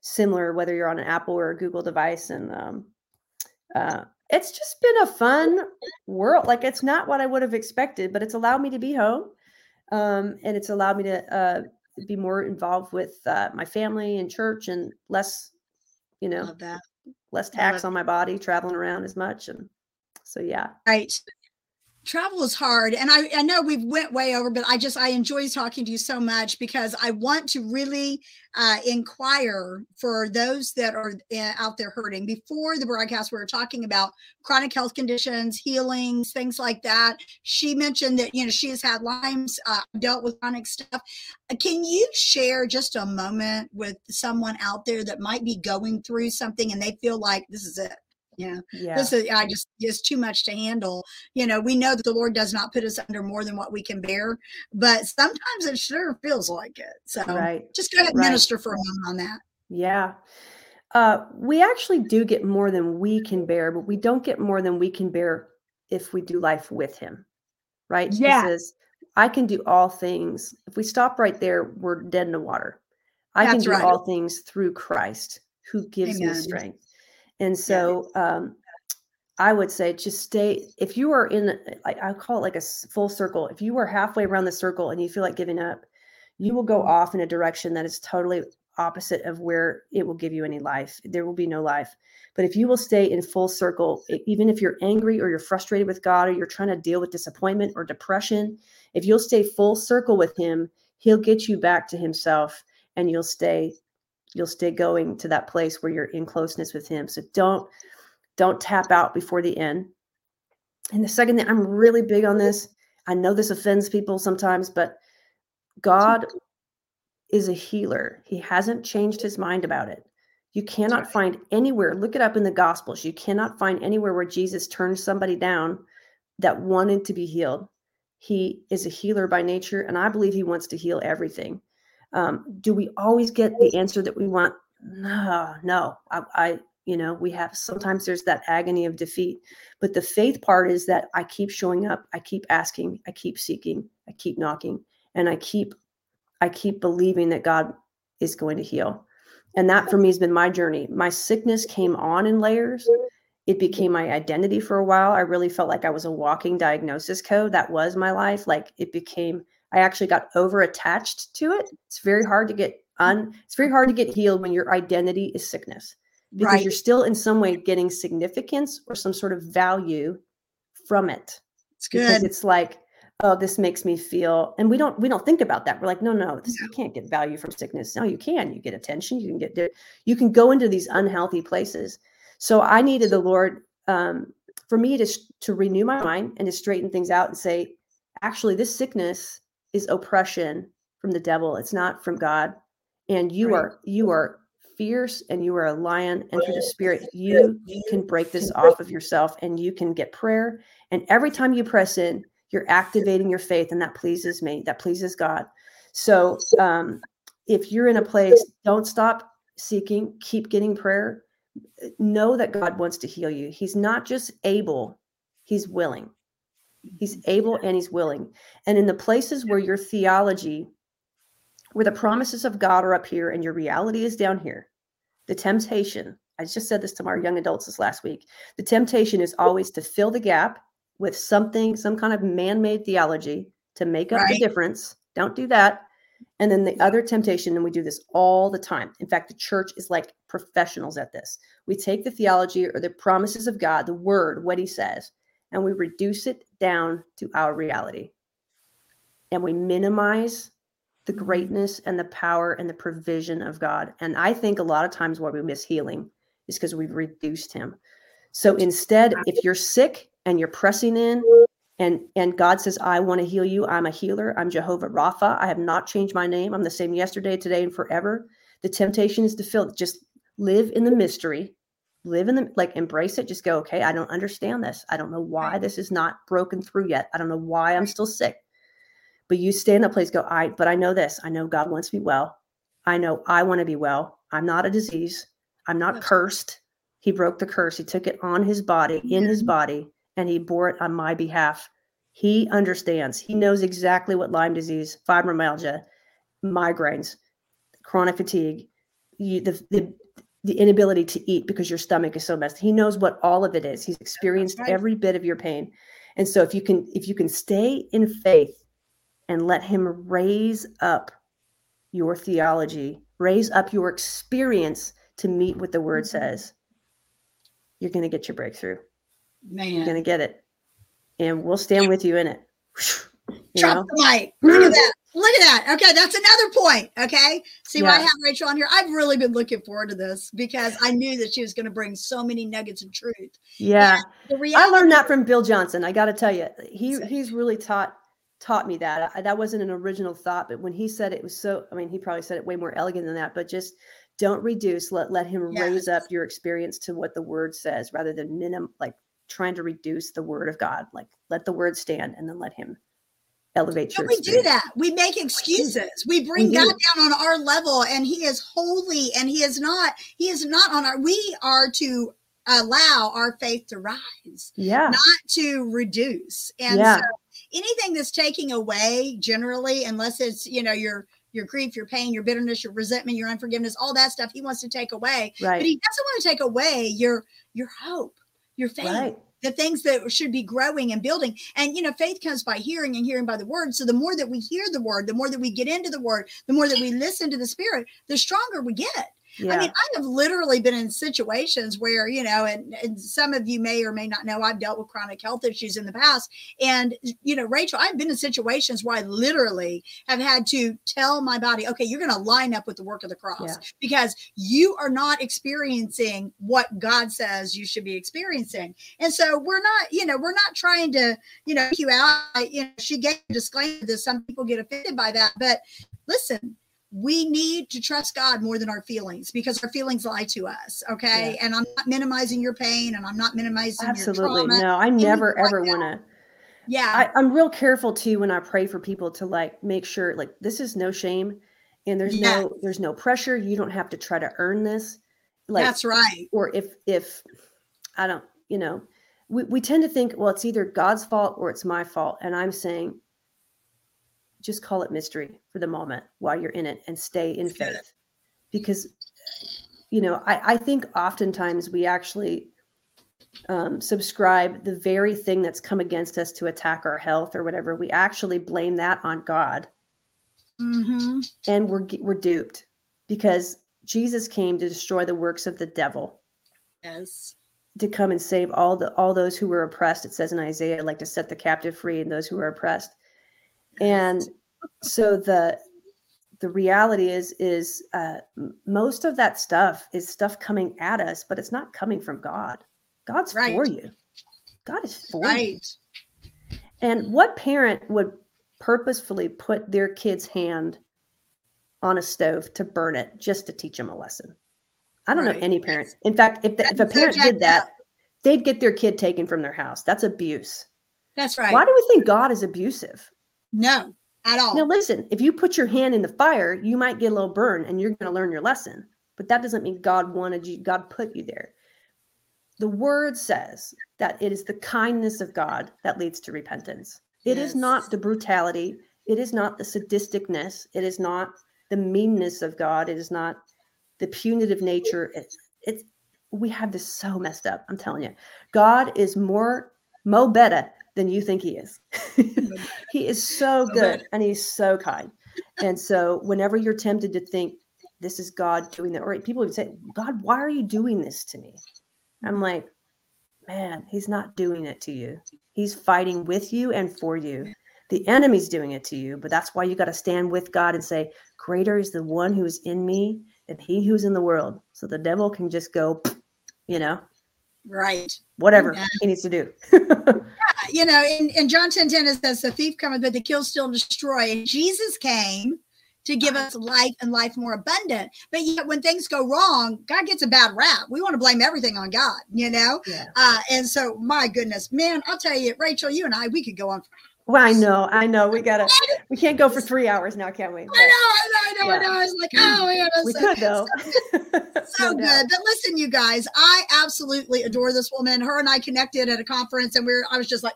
similar whether you're on an Apple or a Google device, and um, uh, it's just been a fun world. Like it's not what I would have expected, but it's allowed me to be home. Um, and it's allowed me to uh, be more involved with uh, my family and church and less, you know, less tax on my body, traveling around as much. And so, yeah. Right travel is hard and I, I know we've went way over but i just i enjoy talking to you so much because i want to really uh, inquire for those that are uh, out there hurting. Before the broadcast we were talking about chronic health conditions healings things like that. She mentioned that you know she has had lyme's uh, dealt with chronic stuff. Uh, can you share just a moment with someone out there that might be going through something and they feel like this is it yeah. yeah. This is I just it's too much to handle. You know, we know that the Lord does not put us under more than what we can bear, but sometimes it sure feels like it. So right. just go ahead and right. minister for a moment on that. Yeah. Uh, we actually do get more than we can bear, but we don't get more than we can bear if we do life with Him, right? Yeah. He says, I can do all things. If we stop right there, we're dead in the water. I That's can do right. all things through Christ who gives me strength. And so um, I would say just stay, if you are in, I, I call it like a full circle. If you are halfway around the circle and you feel like giving up, you will go off in a direction that is totally opposite of where it will give you any life. There will be no life. But if you will stay in full circle, even if you're angry or you're frustrated with God or you're trying to deal with disappointment or depression, if you'll stay full circle with Him, He'll get you back to Himself and you'll stay you'll stay going to that place where you're in closeness with him. So don't don't tap out before the end. And the second thing i'm really big on this. I know this offends people sometimes but god is a healer. He hasn't changed his mind about it. You cannot find anywhere look it up in the gospels you cannot find anywhere where jesus turned somebody down that wanted to be healed. He is a healer by nature and i believe he wants to heal everything um, do we always get the answer that we want? No no. I, I you know we have sometimes there's that agony of defeat but the faith part is that i keep showing up i keep asking i keep seeking i keep knocking and i keep i keep believing that god is going to heal. And that for me has been my journey. My sickness came on in layers. It became my identity for a while. I really felt like i was a walking diagnosis code. That was my life. Like it became I actually got over attached to it. It's very hard to get un it's very hard to get healed when your identity is sickness because Right. you're still in some way getting significance or some sort of value from it. It's Because good. it's like, oh, this makes me feel and we don't we don't think about that. We're like, no, no, this, you can't get value from sickness. No, you can. You get attention, you can get you can go into these unhealthy places. So I needed the Lord um for me to to renew my mind and to straighten things out and say, actually, this sickness is oppression from the devil. It's not from God. And you Right. are you are fierce and you are a lion and through the spirit you can break this off of yourself and you can get prayer. And every time you press in you're activating your faith and that pleases me. That pleases god. So um if you're in a place don't stop seeking. Keep getting prayer. Know that god wants to heal you. He's not just able he's willing he's able and he's willing. And in the places where your theology where the promises of god are up here and your reality is down here the temptation i just said this to our young adults this last week the temptation is always to fill the gap with something some kind of man-made theology to make up the difference. Don't do that. And then the other temptation and we do this all the time. In fact the church is like professionals at this. We take the theology or the promises of god the word what he says and we reduce it down to our reality and we minimize the greatness and the power and the provision of God. And I think a lot of times why we miss healing is because we've reduced him. So instead, if you're sick and you're pressing in and and God says, I want to heal you, I'm a healer, I'm Jehovah Rapha. I have not changed my name. I'm the same yesterday, today, and forever. The temptation is to feel just live in the mystery, live in the like embrace it. Just go, okay, I don't understand this. I don't know why this is not broken through yet. I don't know why I'm still sick. But you stay in that place go i but i know this. I know god wants me well. I know i want to be well. I'm not a disease. I'm not cursed. He broke the curse. He took it on his body in his mm-hmm. body and he bore it on my behalf. He understands. He knows exactly what lyme disease fibromyalgia migraines chronic fatigue you, the, the the inability to eat because your stomach is so messed he knows what all of it is he's experienced right. every bit of your pain and so if you can if you can stay in faith and let him raise up your theology, raise up your experience to meet what the word Mhm. says, you're going to get your breakthrough. Man. You're going to get it. And we'll stand with you in it. You Drop know? the mic. Look at that. Look at that. Okay, that's another point. Okay. See why I have Rachel on here? I've really been looking forward to this because I knew that she was going to bring so many nuggets of truth. Yeah. I learned that from Bill Johnson. I got to tell you, he he's really taught taught me that. I, that wasn't an original thought, but when he said it, it was so. I mean, he probably said it way more elegant than that. But just don't reduce. Let let him raise up your experience to what the word says, rather than minim like trying to reduce the word of God. Like let the word stand, and then let him elevate But your we do that. We make excuses. We bring We God down on our level, and He is holy, and He is not. He is not on our. We are to allow our faith to rise, Yeah. not to reduce. And Yeah. so, anything that's taking away, generally, unless it's you know your your grief, your pain, your bitterness, your resentment, your unforgiveness, all that stuff, He wants to take away. Right. But. He doesn't want to take away your your hope, your faith Right. The things that should be growing and building. And you know, faith comes by hearing and hearing by the word. So the more that we hear the word, the more that we get into the word, the more that we listen to the spirit, the stronger we get. Yeah. I mean, I have literally been in situations where, you know, and, and some of you may or may not know, I've dealt with chronic health issues in the past. And, you know, Rachel, I've been in situations where I literally have had to tell my body, okay, you're going to line up with the work of the cross Yeah. because you are not experiencing what God says you should be experiencing. And so we're not, you know, we're not trying to, you know, you out. I- You know, she gave a disclaimer that some people get offended by that. But listen, we need to trust God more than our feelings because our feelings lie to us. Okay. And I'm not minimizing your pain and I'm not minimizing your Absolutely. No, I never ever out- want to. Yeah. I, I'm real careful too when I pray for people to like make sure like this is no shame and there's Yeah. no there's no pressure. You don't have to try to earn this. Like that's right. or if if I don't, you know, we, we tend to think, well, it's either God's fault or it's my fault. And I'm saying just call it mystery for the moment while you're in it and stay in faith. Because you know, I, I think oftentimes we actually um, subscribe the very thing that's come against us to attack our health or whatever. We actually blame that on God, hmm and we're we're duped because Jesus came to destroy the works of the devil, Yes. to come and save all the all those who were oppressed. It says in Isaiah, like to set the captive free and those who are oppressed. And so the the reality is is uh, most of that stuff is stuff coming at us, but it's not coming from God. God's Right. for you. God is for you. And what parent would purposefully put their kid's hand on a stove to burn it just to teach them a lesson? I don't Right. know any parent In fact, if, the, if a parent did that, they'd get their kid taken from their house. That's abuse. That's right. Why do we think God is abusive? No, at all. Now, listen, if you put your hand in the fire, you might get a little burn and you're going to learn your lesson. But that doesn't mean God wanted you, God put you there. The word says that it is the kindness of God that leads to repentance. It is Yes. not the brutality, it is not the sadisticness, it is not the meanness of God, it is not the punitive nature. It's, it's we have this so messed up. I'm telling you, God is more mo better than you think He is. Mm-hmm. he is so So good and He's so kind. And so, whenever you're tempted to think this is God doing that, or people would say, God, why are you doing this to me? I'm mm-hmm. like, man, He's not doing it to you. He's fighting with you and for you. The enemy's doing it to you, but that's why you got to stand with God and say, Greater is the one who is in me than he who's in the world. So the devil can just go, you know, Right. whatever Yeah. he needs to do. You know, in, in John 10 10, it says, The thief cometh, but the kill, steal, and destroy. And Jesus came to give us life and life more abundant. But yet, when things go wrong, God gets a bad rap. We want to blame everything on God, you know? yeah. Uh, and so, my goodness, man, I'll tell you, Rachel, you and I, we could go on. Well, I know, I know. We gotta we can't go for three hours now, can we? I know, I know, I know, I Yeah. know. I was like, oh, man, that's We so, could though. so No good. But listen, you guys, I absolutely adore this woman. Her and I connected at a conference, and we are I was just like,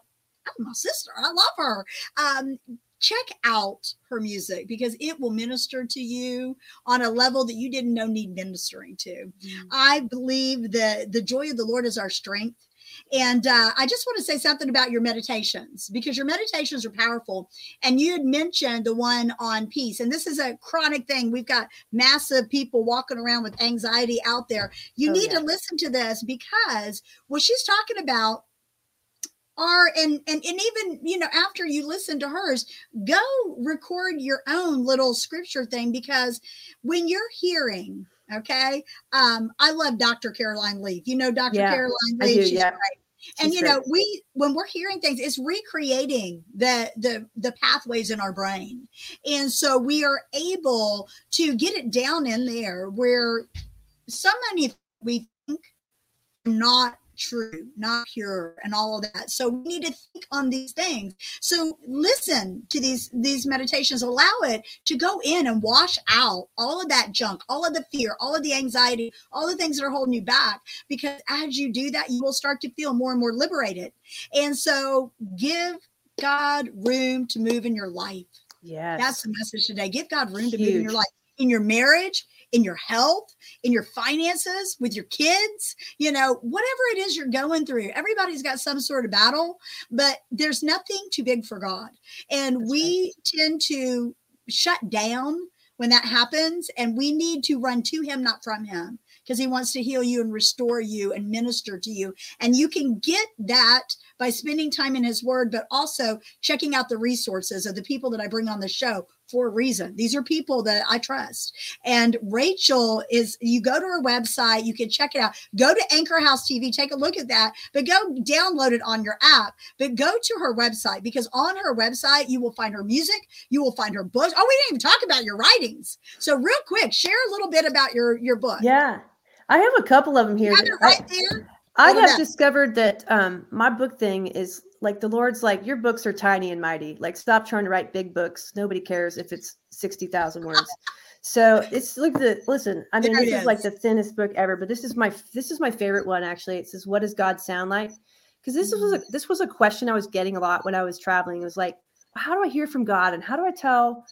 oh, my sister, I love her. Um, check out her music because it will minister to you on a level that you didn't know need ministering to. I believe that the joy of the Lord is our strength. And uh, I just want to say something about your meditations because your meditations are powerful. And you had mentioned the one on peace. And this is a chronic thing. We've got massive people walking around with anxiety out there. You Oh, need yeah. to listen to this because what she's talking about are and and and even you know after you listen to hers go record your own little scripture thing because when you're hearing okay? Um i love dr caroline leaf you know dr Yeah, caroline leaf do, she's yeah. great. And She's you know great. we when we're hearing things it's recreating the the the pathways in our brain. And so we are able to get it down in there where so many we think are not true, not pure, and all of that. So we need to think on these things. So listen to these these meditations. Allow it to go in and wash out all of that junk, all of the fear, all of the anxiety, all the things that are holding you back. Because as you do that, you will start to feel more and more liberated. And so give God room to move in your life. Yeah, That's the message today. Give God room to move in your life, in your marriage, in your health, in your finances, with your kids, you know, whatever it is you're going through. Everybody's got some sort of battle, but there's nothing too big for God. And That's we right. tend to shut down when that happens, and we need to run to Him, not from Him because he wants to heal you and restore you and minister to you. And you can get that by spending time in his word, but also checking out the resources of the people that I bring on the show for a reason. These are people that I trust. And Rachel is, you go to her website, you can check it out. Go to Anchor House TV, take a look at that, but go download it on your app. But go to her website because on her website, you will find her music, you will find her books. Oh, we didn't even talk about your writings. So, real quick, share a little bit about your, your book. Yeah. I have a couple of them here. right I, there. I have discovered that um, my book thing is like the Lord's like your books are tiny and mighty. Like stop trying to write big books. Nobody cares if it's sixty thousand words. so it's like the listen. I mean, there this is. is like the thinnest book ever, but this is my this is my favorite one actually. It says, "What does God sound like?" Because this was a mm. this was a question I was getting a lot when I was traveling. It was like, how do I hear from God, and how do I tell?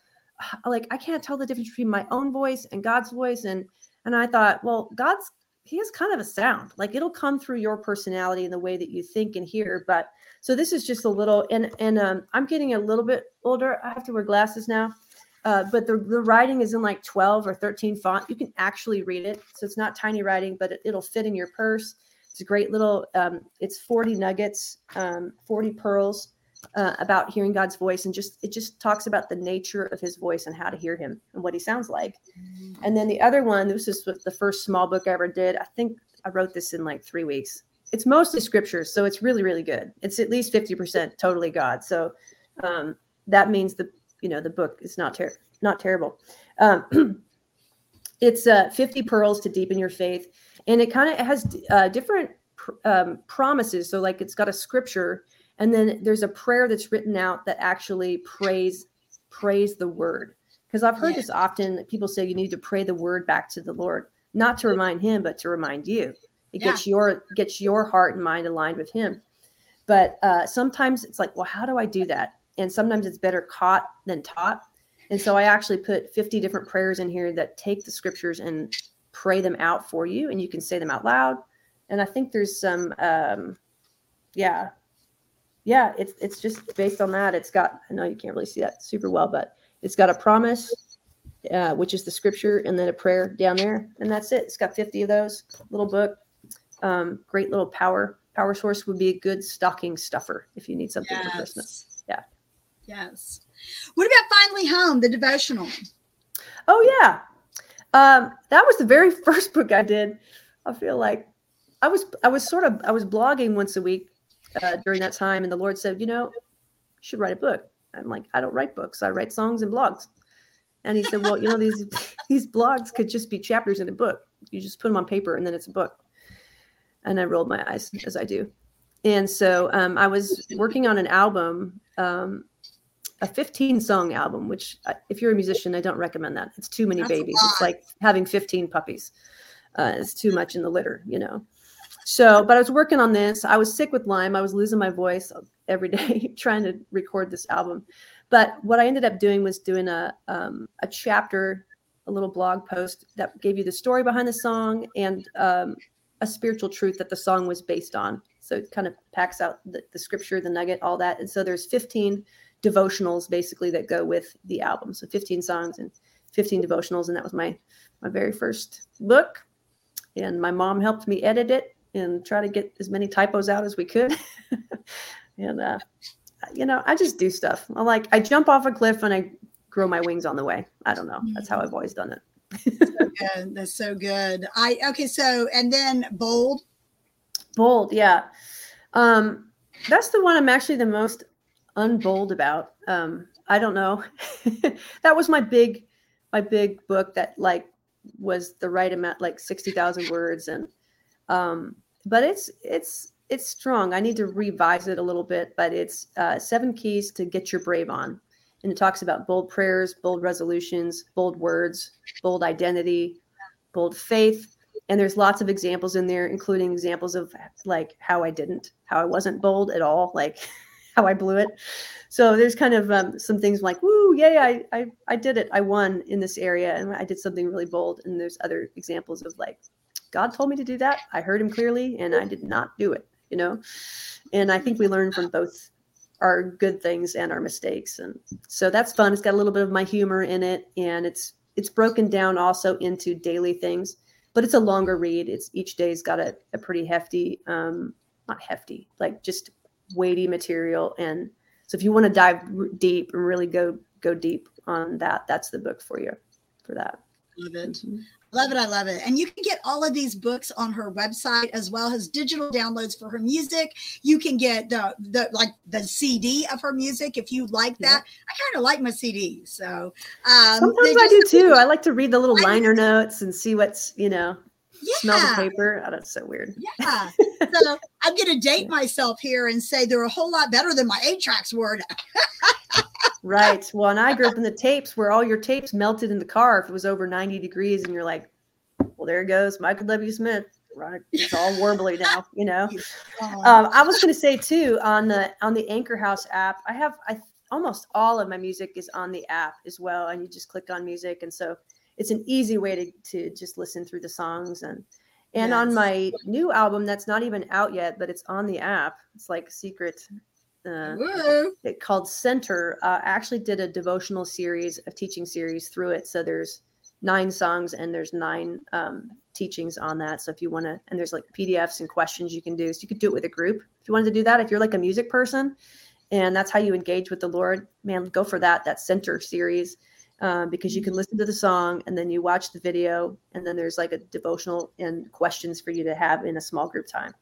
Like I can't tell the difference between my own voice and God's voice, and and I thought, well, God's he has kind of a sound. Like it'll come through your personality and the way that you think and hear. But so this is just a little and and um, I'm getting a little bit older. I have to wear glasses now. Uh, but the, the writing is in like 12 or 13 font. You can actually read it. So it's not tiny writing, but it, will fit in your purse. It's a great little, um, it's 40 nuggets, um, 40 pearls uh, about hearing God's voice, and just it just talks about the nature of His voice and how to hear Him and what He sounds like. And then the other one, this is the first small book I ever did. I think I wrote this in like three weeks. It's mostly scriptures, so it's really really good. It's at least fifty percent totally God. So um, that means the you know the book is not ter- not terrible. Um, it's uh, 50 pearls to deepen your faith and it kind of has uh, different pr- um, promises so like it's got a scripture and then there's a prayer that's written out that actually prays prays the word. Because i've heard yeah. this often people say you need to pray the word back to the lord not to remind him but to remind you. It yeah. gets your gets your heart and mind aligned with him. But uh, sometimes it's like well how do i do that? And sometimes it's better caught than taught. And so i actually put 50 different prayers in here that take the scriptures and pray them out for you and you can say them out loud. And i think there's some um, yeah yeah, it's it's just based on that. It's got I know you can't really see that super well, but it's got a promise, uh, which is the scripture, and then a prayer down there, and that's it. It's got 50 of those. Little book, um, great little power power source would be a good stocking stuffer if you need something yes. for Christmas. Yeah. Yes. What about finally home, the devotional? Oh yeah, um, that was the very first book I did. I feel like I was I was sort of I was blogging once a week uh, during that time, and the Lord said, "You know, you should write a book." I'm like, "I don't write books. I write songs and blogs." And he said, "Well, you know, these these blogs could just be chapters in a book. You just put them on paper, and then it's a book." And I rolled my eyes as I do. And so um, I was working on an album, um, a 15 song album, which if you're a musician, I don't recommend that. It's too many That's babies. It's like having 15 puppies. Uh, it's too much in the litter, you know. So, but I was working on this. I was sick with Lyme. I was losing my voice every day trying to record this album. But what I ended up doing was doing a um, a chapter, a little blog post that gave you the story behind the song and um, a spiritual truth that the song was based on. So it kind of packs out the, the scripture, the nugget, all that. And so there's 15 devotionals basically that go with the album. So 15 songs and 15 devotionals, and that was my my very first book. And my mom helped me edit it and try to get as many typos out as we could. and uh, you know, I just do stuff. I like I jump off a cliff and I grow my wings on the way. I don't know. That's how I've always done it. so good. That's so good. I okay. So and then bold. Bold, yeah. Um, that's the one I'm actually the most unbold about. Um, I don't know. that was my big, my big book that like was the right amount, like sixty thousand words, and um, but it's it's it's strong. I need to revise it a little bit, but it's uh, seven keys to get your brave on, and it talks about bold prayers, bold resolutions, bold words, bold identity, bold faith, and there's lots of examples in there, including examples of like how I didn't, how I wasn't bold at all, like how I blew it. So there's kind of um, some things like, woo, yay, I, I I did it, I won in this area, and I did something really bold. And there's other examples of like, God told me to do that, I heard Him clearly, and I did not do it you know? And i think we learn from both our good things and our mistakes. And so that's fun. It's got a little bit of my humor in it and it's it's broken down also into daily things but it's a longer read. It's each day's got a, a pretty hefty um not hefty like just weighty material. And so if you want to dive deep and really go go deep on that that's the book for you for that. Love it. Mm-hmm. Love it. I love it. And you can get all of these books on her website as well as digital downloads for her music. You can get the, the like the CD of her music if you like that. Yeah. I kind of like my CDs. So um, sometimes I do too. I like to read the little liner notes and see what's, you know, yeah. smell the paper. Oh, that's so weird. Yeah. so I'm going to date myself here and say they're a whole lot better than my eight tracks were. Right. Well, and I grew up in the tapes where all your tapes melted in the car if it was over 90 degrees, and you're like, well, there it goes Michael W. Smith. Right. It's all warbly now, you know. Um, I was going to say too on the on the Anchor House app. I have I almost all of my music is on the app as well, and you just click on music, and so it's an easy way to to just listen through the songs and and yes. on my new album that's not even out yet, but it's on the app. It's like secret uh, it called Center. Uh, I actually did a devotional series, a teaching series through it. So there's nine songs and there's nine um, teachings on that. So if you want to, and there's like PDFs and questions you can do. So you could do it with a group if you wanted to do that. If you're like a music person and that's how you engage with the Lord, man, go for that. That Center series. Um, because you can listen to the song and then you watch the video and then there's like a devotional and questions for you to have in a small group time.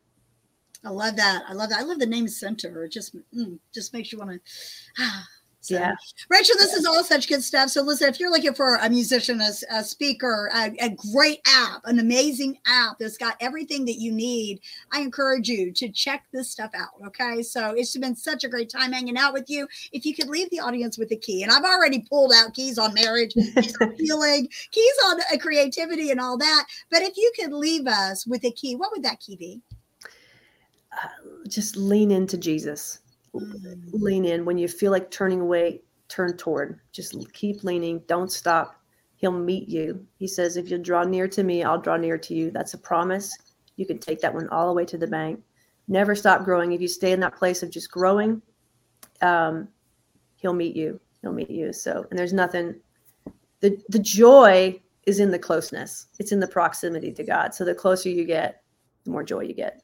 I love that. I love that. I love the name Center. It just mm, just makes you want to. Ah. So, yeah. Rachel, this is all such good stuff. So, listen, if you're looking for a musician, a, a speaker, a, a, great app, an amazing app that's got everything that you need, I encourage you to check this stuff out. Okay. So, it's been such a great time hanging out with you. If you could leave the audience with a key, and I've already pulled out keys on marriage, keys on healing, keys on uh, creativity, and all that. But if you could leave us with a key, what would that key be? Just lean into Jesus. Mm. Lean in when you feel like turning away, turn toward. Just keep leaning. Don't stop. He'll meet you. He says, If you draw near to me, I'll draw near to you. That's a promise. You can take that one all the way to the bank. Never stop growing. If you stay in that place of just growing, um, he'll meet you. He'll meet you. So, and there's nothing, the, the joy is in the closeness, it's in the proximity to God. So the closer you get, the more joy you get.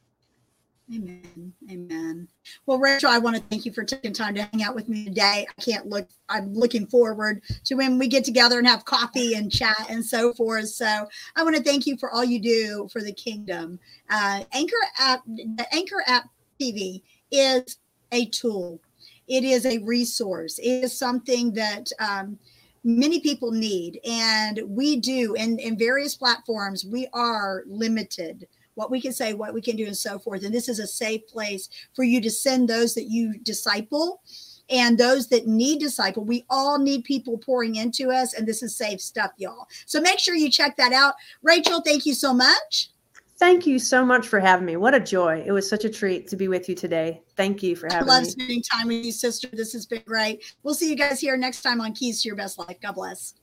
Amen. Amen. Well, Rachel, I want to thank you for taking time to hang out with me today. I can't look, I'm looking forward to when we get together and have coffee and chat and so forth. So I want to thank you for all you do for the kingdom. Uh, Anchor app, the Anchor app TV is a tool, it is a resource, it is something that, um, many people need and we do in, in various platforms we are limited what we can say, what we can do, and so forth. And this is a safe place for you to send those that you disciple and those that need disciple. We all need people pouring into us, and this is safe stuff, y'all. So make sure you check that out. Rachel, thank you so much. Thank you so much for having me. What a joy. It was such a treat to be with you today. Thank you for having me. I love me. spending time with you, sister. This has been great. We'll see you guys here next time on Keys to Your Best Life. God bless.